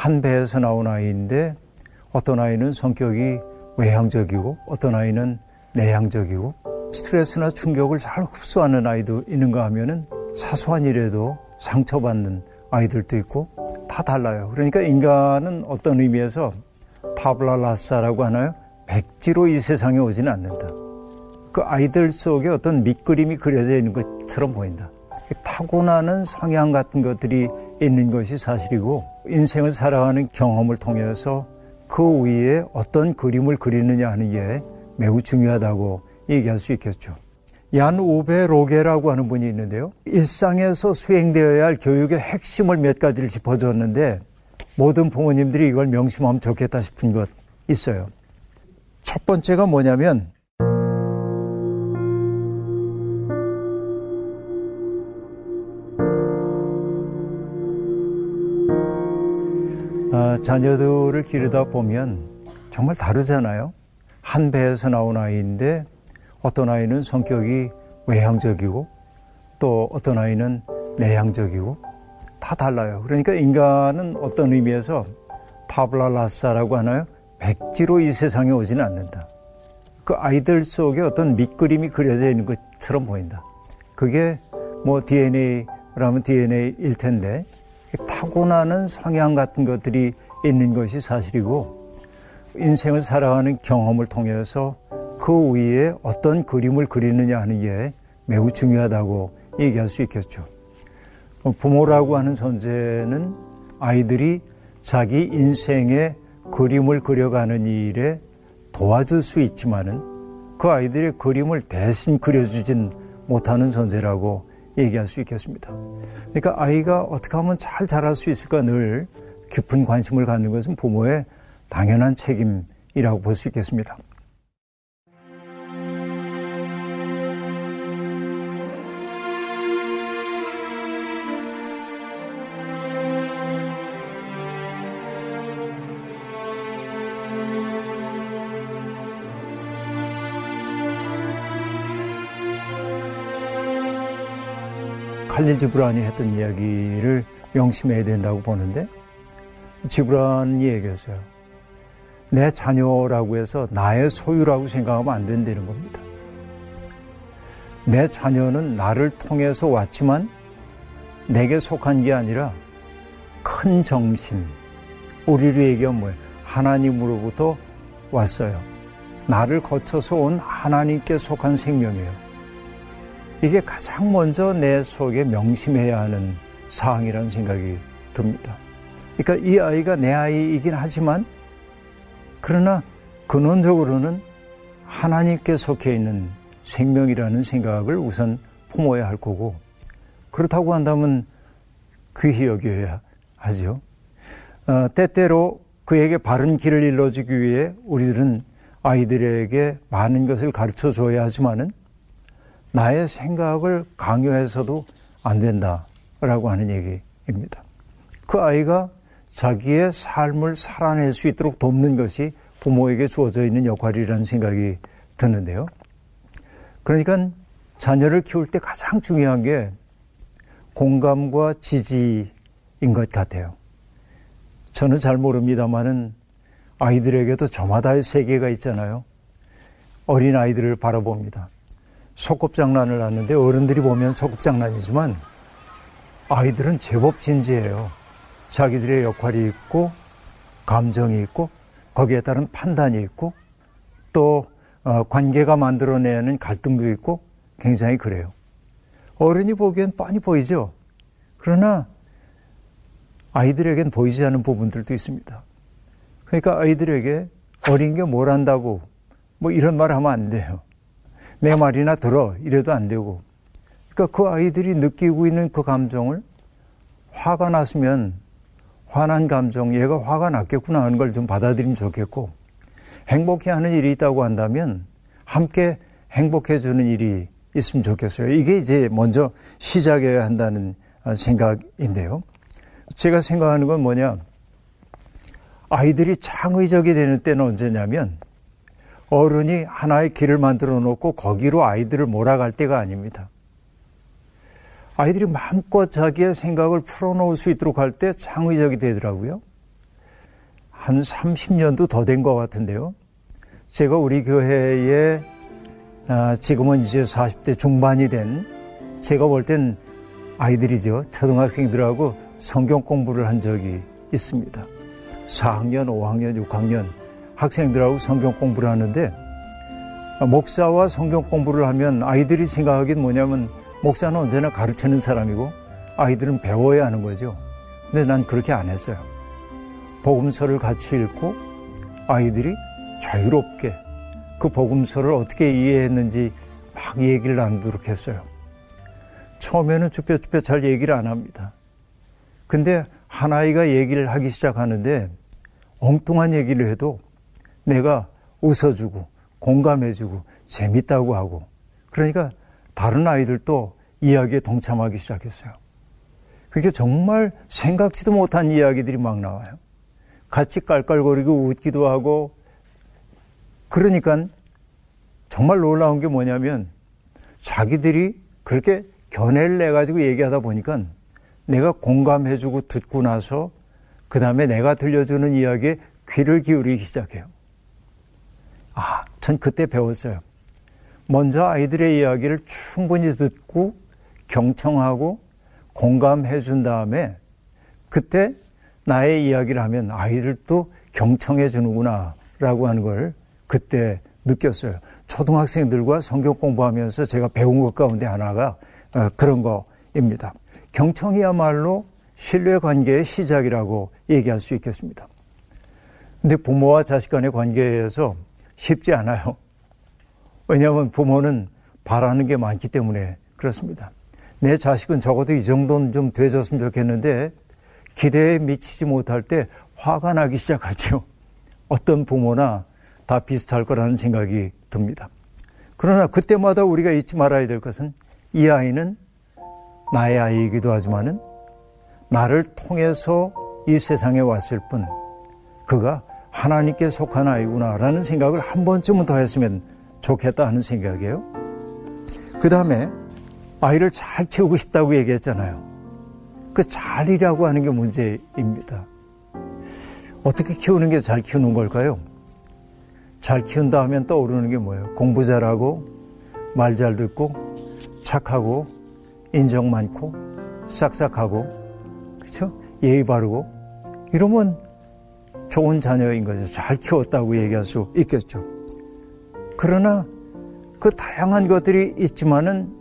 한 배에서 나온 아이인데 어떤 아이는 성격이 외향적이고 어떤 아이는 내향적이고 스트레스나 충격을 잘 흡수하는 아이도 있는가 하면은 사소한 일에도 상처받는 아이들도 있고 다 달라요. 그러니까 인간은 어떤 의미에서 타블라라사라고 하나요? 백지로 이 세상에 오지는 않는다. 그 아이들 속에 어떤 밑그림이 그려져 있는 것처럼 보인다. 타고나는 성향 같은 것들이 있는 것이 사실이고 인생을 살아가는 경험을 통해서 그 위에 어떤 그림을 그리느냐 하는 게 매우 중요하다고 얘기할 수 있겠죠. 얀 오베 로게라고 하는 분이 있는데요. 일상에서 수행되어야 할 교육의 핵심을 몇 가지를 짚어줬는데 모든 부모님들이 이걸 명심하면 좋겠다 싶은 것 있어요. 첫 번째가 뭐냐면 어, 자녀들을 기르다 보면 정말 다르잖아요. 한 배에서 나온 아이인데 어떤 아이는 성격이 외향적이고 또 어떤 아이는 내향적이고 다 달라요. 그러니까 인간은 어떤 의미에서 타블라라사라고 하나요? 백지로 이 세상에 오지는 않는다. 그 아이들 속에 어떤 밑그림이 그려져 있는 것처럼 보인다. 그게 뭐 DNA라면 DNA일 텐데 타고나는 성향 같은 것들이 있는 것이 사실이고 인생을 살아가는 경험을 통해서 그 위에 어떤 그림을 그리느냐 하는 게 매우 중요하다고 얘기할 수 있겠죠. 부모라고 하는 존재는 아이들이 자기 인생의 그림을 그려가는 일에 도와줄 수 있지만은 그 아이들의 그림을 대신 그려주진 못하는 존재라고 얘기할 수 있겠습니다. 그러니까 아이가 어떻게 하면 잘 자랄 수 있을까 늘 깊은 관심을 갖는 것은 부모의 당연한 책임이라고 볼 수 있겠습니다. 칼릴 지브란이 했던 이야기를 명심해야 된다고 보는데 지브란이 얘기했어요. 내 자녀라고 해서 나의 소유라고 생각하면 안 된다는 겁니다. 내 자녀는 나를 통해서 왔지만 내게 속한 게 아니라 큰 정신, 우리를 얘기하면 뭐예요? 하나님으로부터 왔어요. 나를 거쳐서 온 하나님께 속한 생명이에요. 이게 가장 먼저 내 속에 명심해야 하는 사항이라는 생각이 듭니다. 그러니까 이 아이가 내 아이이긴 하지만 그러나 근원적으로는 하나님께 속해 있는 생명이라는 생각을 우선 품어야 할 거고 그렇다고 한다면 귀히 여겨야 하죠. 어, 때때로 그에게 바른 길을 일러주기 위해 우리들은 아이들에게 많은 것을 가르쳐 줘야 하지만은 나의 생각을 강요해서도 안 된다라고 하는 얘기입니다. 그 아이가 자기의 삶을 살아낼 수 있도록 돕는 것이 부모에게 주어져 있는 역할이라는 생각이 드는데요. 그러니까 자녀를 키울 때 가장 중요한 게 공감과 지지인 것 같아요. 저는 잘 모릅니다만은 아이들에게도 저마다의 세계가 있잖아요. 어린 아이들을 바라봅니다. 소꿉장난을 하는데 어른들이 보면 소꿉장난이지만 아이들은 제법 진지해요. 자기들의 역할이 있고 감정이 있고 거기에 따른 판단이 있고 또 어, 관계가 만들어내는 갈등도 있고 굉장히 그래요. 어른이 보기엔 뻔히 보이죠. 그러나 아이들에겐 보이지 않는 부분들도 있습니다. 그러니까 아이들에게 어린 게뭘 한다고 뭐 이런 말 하면 안 돼요. 내 말이나 들어 이래도 안 되고 그러니까 그 아이들이 느끼고 있는 그 감정을 화가 났으면 화난 감정 얘가 화가 났겠구나 하는 걸 좀 받아들이면 좋겠고 행복해하는 일이 있다고 한다면 함께 행복해주는 일이 있으면 좋겠어요. 이게 이제 먼저 시작해야 한다는 생각인데요. 제가 생각하는 건 뭐냐. 아이들이 창의적이 되는 때는 언제냐면 어른이 하나의 길을 만들어 놓고 거기로 아이들을 몰아갈 때가 아닙니다. 아이들이 마음껏 자기의 생각을 풀어놓을 수 있도록 할 때 창의적이 되더라고요. 한 30년도 더 된 것 같은데요. 제가 우리 교회에 아, 지금은 이제 40대 중반이 된 제가 볼 땐 아이들이죠. 초등학생들하고 성경 공부를 한 적이 있습니다. 4학년, 5학년, 6학년 학생들하고 성경 공부를 하는데 목사와 성경 공부를 하면 아이들이 생각하긴 뭐냐면 목사는 언제나 가르치는 사람이고 아이들은 배워야 하는 거죠. 근데 난 그렇게 안 했어요. 복음서를 같이 읽고 아이들이 자유롭게 그 복음서를 어떻게 이해했는지 막 얘기를 나누도록 했어요. 처음에는 쭈뼛쭈뼛 잘 얘기를 안 합니다. 근데 한 아이가 얘기를 하기 시작하는데 엉뚱한 얘기를 해도 내가 웃어주고 공감해주고 재밌다고 하고 그러니까 다른 아이들도 이야기에 동참하기 시작했어요. 그게 정말 생각지도 못한 이야기들이 막 나와요. 같이 깔깔거리고 웃기도 하고 그러니까 정말 놀라운 게 뭐냐면 자기들이 그렇게 견해를 내 가지고 얘기하다 보니까 내가 공감해주고 듣고 나서 그 다음에 내가 들려주는 이야기에 귀를 기울이기 시작해요. 아, 전 그때 배웠어요. 먼저 아이들의 이야기를 충분히 듣고 경청하고 공감해 준 다음에 그때 나의 이야기를 하면 아이들도 경청해 주는구나 라고 하는 걸 그때 느꼈어요. 초등학생들과 성경 공부하면서 제가 배운 것 가운데 하나가 어, 그런 거입니다. 경청이야말로 신뢰 관계의 시작이라고 얘기할 수 있겠습니다. 근데 부모와 자식 간의 관계에서 쉽지 않아요. 왜냐하면 부모는 바라는 게 많기 때문에 그렇습니다. 내 자식은 적어도 이 정도는 좀 돼줬으면 좋겠는데 기대에 미치지 못할 때 화가 나기 시작하죠. 어떤 부모나 다 비슷할 거라는 생각이 듭니다. 그러나 그때마다 우리가 잊지 말아야 될 것은 이 아이는 나의 아이이기도 하지만은 나를 통해서 이 세상에 왔을 뿐 그가 하나님께 속한 아이구나라는 생각을 한 번쯤은 더 했으면 좋겠다 하는 생각이에요. 그 다음에 아이를 잘 키우고 싶다고 얘기했잖아요. 그 잘이라고 하는 게 문제입니다. 어떻게 키우는 게 잘 키우는 걸까요? 잘 키운다 하면 떠오르는 게 뭐예요? 공부 잘하고, 말 잘 듣고, 착하고, 인정 많고, 싹싹하고, 그렇죠? 예의 바르고, 이러면 좋은 자녀인 거죠. 잘 키웠다고 얘기할 수 있겠죠. 그러나 그 다양한 것들이 있지만은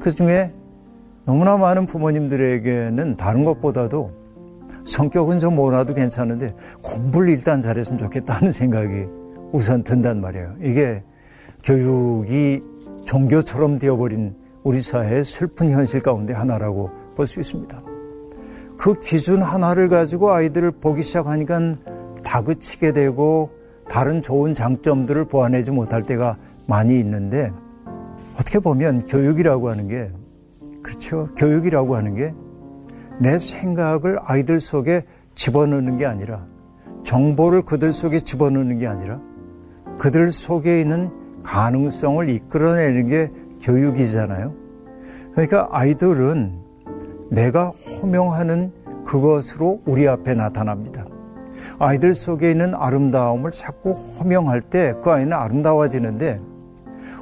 그 중에 너무나 많은 부모님들에게는 다른 것보다도 성격은 좀 뭐라도 괜찮은데 공부를 일단 잘했으면 좋겠다는 생각이 우선 든단 말이에요. 이게 교육이 종교처럼 되어버린 우리 사회의 슬픈 현실 가운데 하나라고 볼 수 있습니다. 그 기준 하나를 가지고 아이들을 보기 시작하니까 다그치게 되고 다른 좋은 장점들을 보완하지 못할 때가 많이 있는데 어떻게 보면 교육이라고 하는 게 그렇죠. 교육이라고 하는 게 내 생각을 아이들 속에 집어넣는 게 아니라 정보를 그들 속에 집어넣는 게 아니라 그들 속에 있는 가능성을 이끌어내는 게 교육이잖아요. 그러니까 아이들은 내가 호명하는 그것으로 우리 앞에 나타납니다. 아이들 속에 있는 아름다움을 자꾸 호명할 때 그 아이는 아름다워지는데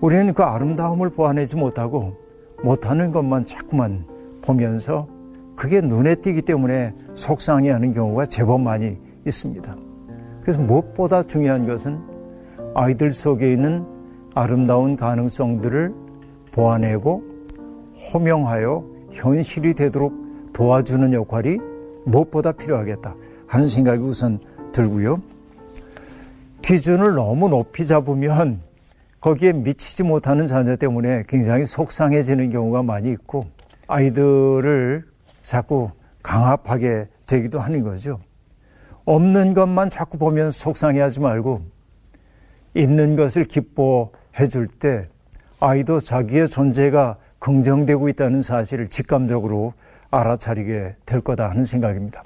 우리는 그 아름다움을 보완하지 못하고 못하는 것만 자꾸만 보면서 그게 눈에 띄기 때문에 속상해하는 경우가 제법 많이 있습니다. 그래서 무엇보다 중요한 것은 아이들 속에 있는 아름다운 가능성들을 보완하고 호명하여 현실이 되도록 도와주는 역할이 무엇보다 필요하겠다. 하는 생각이 우선 들고요. 기준을 너무 높이 잡으면 거기에 미치지 못하는 자녀 때문에 굉장히 속상해지는 경우가 많이 있고 아이들을 자꾸 강압하게 되기도 하는 거죠. 없는 것만 자꾸 보면 속상해 하지 말고 있는 것을 기뻐해 줄 때 아이도 자기의 존재가 긍정되고 있다는 사실을 직감적으로 알아차리게 될 거다 하는 생각입니다.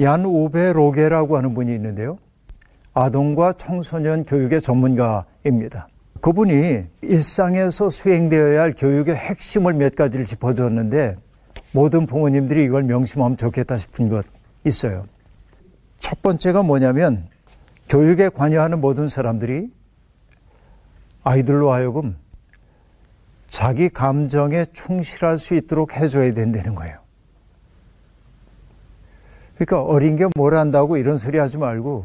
얀 우베 로게라고 하는 분이 있는데요. 아동과 청소년 교육의 전문가입니다. 그분이 일상에서 수행되어야 할 교육의 핵심을 몇 가지를 짚어줬는데 모든 부모님들이 이걸 명심하면 좋겠다 싶은 것 있어요. 첫 번째가 뭐냐면 교육에 관여하는 모든 사람들이 아이들로 하여금 자기 감정에 충실할 수 있도록 해줘야 된다는 거예요. 그러니까 어린 게뭘 한다고 이런 소리 하지 말고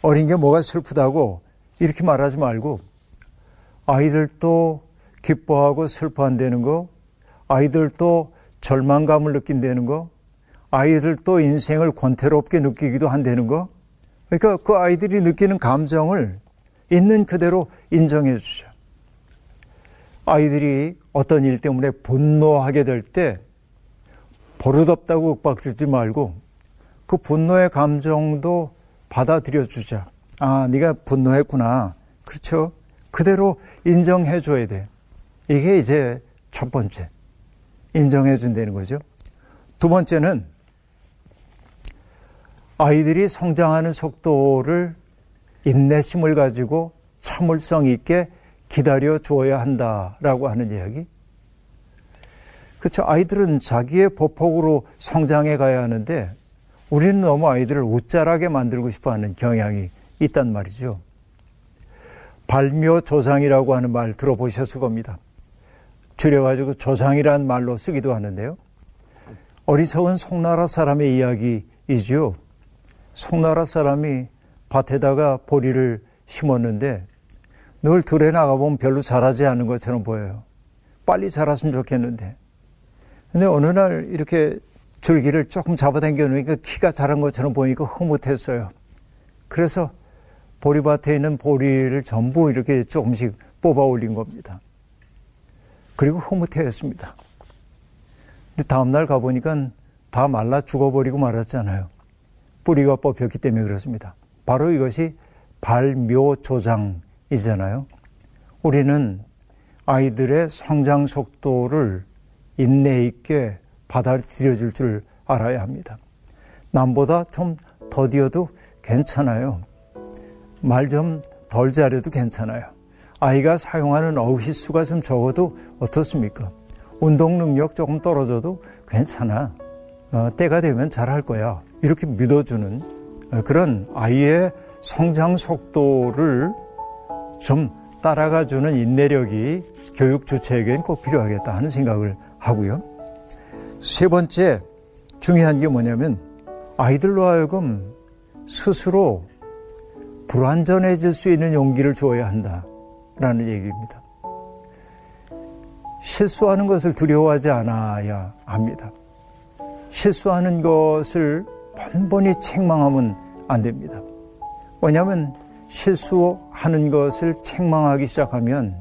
어린 게 뭐가 슬프다고 이렇게 말하지 말고 아이들도 기뻐하고 슬퍼한다는 거, 아이들도 절망감을 느낀다는 거, 아이들도 인생을 권태롭게 느끼기도 한다는 거. 그러니까 그 아이들이 느끼는 감정을 있는 그대로 인정해 주죠. 아이들이 어떤 일 때문에 분노하게 될 때 버릇없다고 윽박지르지 말고 그 분노의 감정도 받아들여 주자. 아, 네가 분노했구나. 그렇죠? 그대로 인정해 줘야 돼. 이게 이제 첫 번째. 인정해 준다는 거죠. 두 번째는 아이들이 성장하는 속도를 인내심을 가지고 참을성 있게 기다려 주어야 한다라고 하는 이야기. 그렇죠. 아이들은 자기의 보폭으로 성장해 가야 하는데 우리는 너무 아이들을 웃자라게 만들고 싶어 하는 경향이 있단 말이죠. 발묘 조상이라고 하는 말 들어보셨을 겁니다. 줄여가지고 조상이란 말로 쓰기도 하는데요. 어리석은 송나라 사람의 이야기이죠. 송나라 사람이 밭에다가 보리를 심었는데 늘 들에 나가보면 별로 자라지 않은 것처럼 보여요. 빨리 자랐으면 좋겠는데. 근데 어느 날 이렇게 줄기를 조금 잡아당겨 놓으니까 키가 자란 것처럼 보이니까 흐뭇했어요. 그래서 보리밭에 있는 보리를 전부 이렇게 조금씩 뽑아 올린 겁니다. 그리고 흐뭇해했습니다. 근데 다음날 가보니까 다 말라 죽어버리고 말았잖아요. 뿌리가 뽑혔기 때문에 그렇습니다. 바로 이것이 발묘조장이잖아요. 우리는 아이들의 성장 속도를 인내 있게 받아들여 줄 줄 알아야 합니다. 남보다 좀 더디어도 괜찮아요. 말 좀 덜 잘해도 괜찮아요. 아이가 사용하는 어휘수가 좀 적어도 어떻습니까? 운동 능력 조금 떨어져도 괜찮아. 어, 때가 되면 잘할 거야. 이렇게 믿어주는 어, 그런 아이의 성장 속도를 좀 따라가주는 인내력이 교육 주체에겐 꼭 필요하겠다 하는 생각을 하고요. 세 번째 중요한 게 뭐냐면 아이들로 하여금 스스로 불완전해질 수 있는 용기를 주어야 한다라는 얘기입니다. 실수하는 것을 두려워하지 않아야 합니다. 실수하는 것을 번번이 책망하면 안 됩니다. 왜냐하면 실수하는 것을 책망하기 시작하면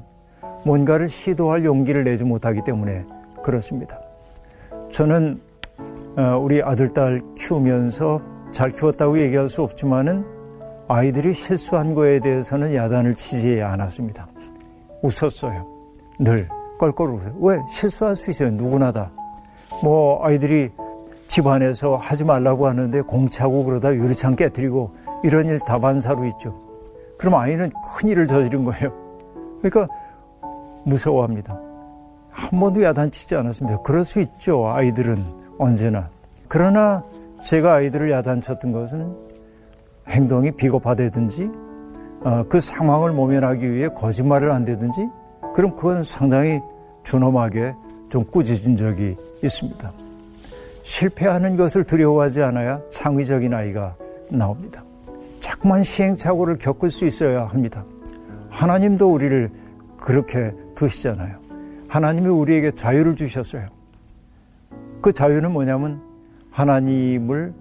뭔가를 시도할 용기를 내지 못하기 때문에 그렇습니다. 저는 어, 우리 아들, 딸 키우면서 잘 키웠다고 얘기할 수 없지만은 아이들이 실수한 거에 대해서는 야단을 치지 않았습니다. 웃었어요. 늘 껄껄 웃어요. 왜? 실수할 수 있어요. 누구나 다. 뭐 아이들이 집안에서 하지 말라고 하는데 공차고 그러다 유리창 깨뜨리고 이런 일 다반사로 있죠. 그럼 아이는 큰 일을 저지른 거예요. 그러니까 무서워합니다. 한 번도 야단치지 않았습니다. 그럴 수 있죠. 아이들은 언제나. 그러나 제가 아이들을 야단쳤던 것은 행동이 비겁하다든지 어, 그 상황을 모면하기 위해 거짓말을 한다든지 그럼 그건 상당히 준엄하게 좀 꾸짖은 적이 있습니다. 실패하는 것을 두려워하지 않아야 창의적인 아이가 나옵니다. 자꾸만 시행착오를 겪을 수 있어야 합니다. 하나님도 우리를 그렇게 두시잖아요. 하나님이 우리에게 자유를 주셨어요. 그 자유는 뭐냐면 하나님을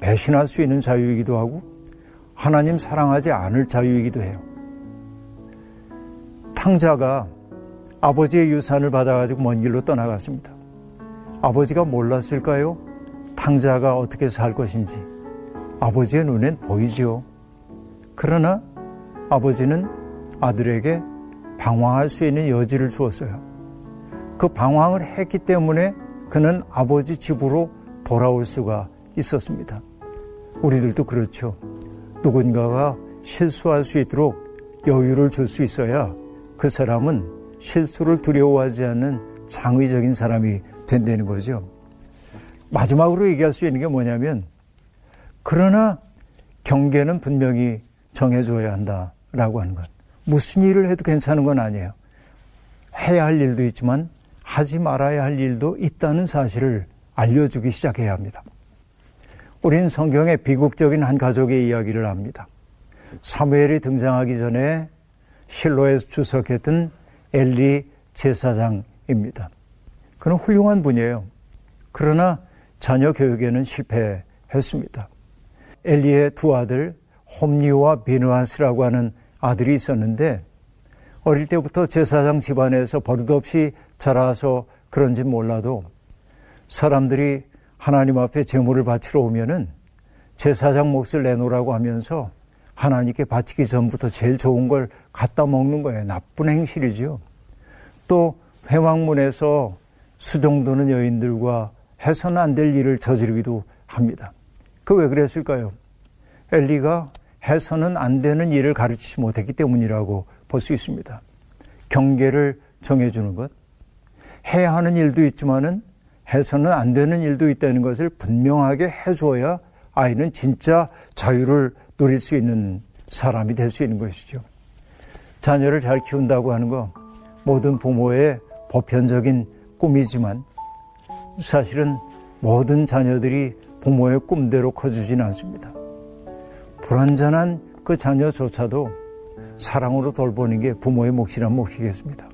배신할 수 있는 자유이기도 하고 하나님 사랑하지 않을 자유이기도 해요. 탕자가 아버지의 유산을 받아가지고 먼 길로 떠나갔습니다. 아버지가 몰랐을까요? 탕자가 어떻게 살 것인지. 아버지의 눈엔 보이지요. 그러나 아버지는 아들에게 방황할 수 있는 여지를 주었어요. 그 방황을 했기 때문에 그는 아버지 집으로 돌아올 수가 있었습니다. 우리들도 그렇죠. 누군가가 실수할 수 있도록 여유를 줄 수 있어야 그 사람은 실수를 두려워하지 않는 장의적인 사람이 된다는 거죠. 마지막으로 얘기할 수 있는 게 뭐냐면 그러나 경계는 분명히 정해줘야 한다라고 하는 것. 무슨 일을 해도 괜찮은 건 아니에요. 해야 할 일도 있지만 하지 말아야 할 일도 있다는 사실을 알려주기 시작해야 합니다. 우리는 성경의 비극적인 한 가족의 이야기를 합니다. 사무엘이 등장하기 전에 실로에서 주석했던 엘리 제사장입니다. 그는 훌륭한 분이에요. 그러나 자녀 교육에는 실패했습니다. 엘리의 두 아들 홈리와 비누아스라고 하는 아들이 있었는데 어릴 때부터 제사장 집안에서 버릇없이 자라서 그런지 몰라도 사람들이 하나님 앞에 제물을 바치러 오면은 제사장 몫을 내놓으라고 하면서 하나님께 바치기 전부터 제일 좋은 걸 갖다 먹는 거예요. 나쁜 행실이지요. 또 회왕문에서 수정도는 여인들과 해서는 안 될 일을 저지르기도 합니다. 그 왜 그랬을까요? 엘리가 해서는 안 되는 일을 가르치지 못했기 때문이라고 볼 수 있습니다. 경계를 정해주는 것. 해야 하는 일도 있지만은 해서는 안 되는 일도 있다는 것을 분명하게 해줘야 아이는 진짜 자유를 누릴 수 있는 사람이 될 수 있는 것이죠. 자녀를 잘 키운다고 하는 거 모든 부모의 보편적인 꿈이지만 사실은 모든 자녀들이 부모의 꿈대로 커주진 않습니다. 불완전한 그 자녀조차도 사랑으로 돌보는 게 부모의 몫이란 몫이겠습니다.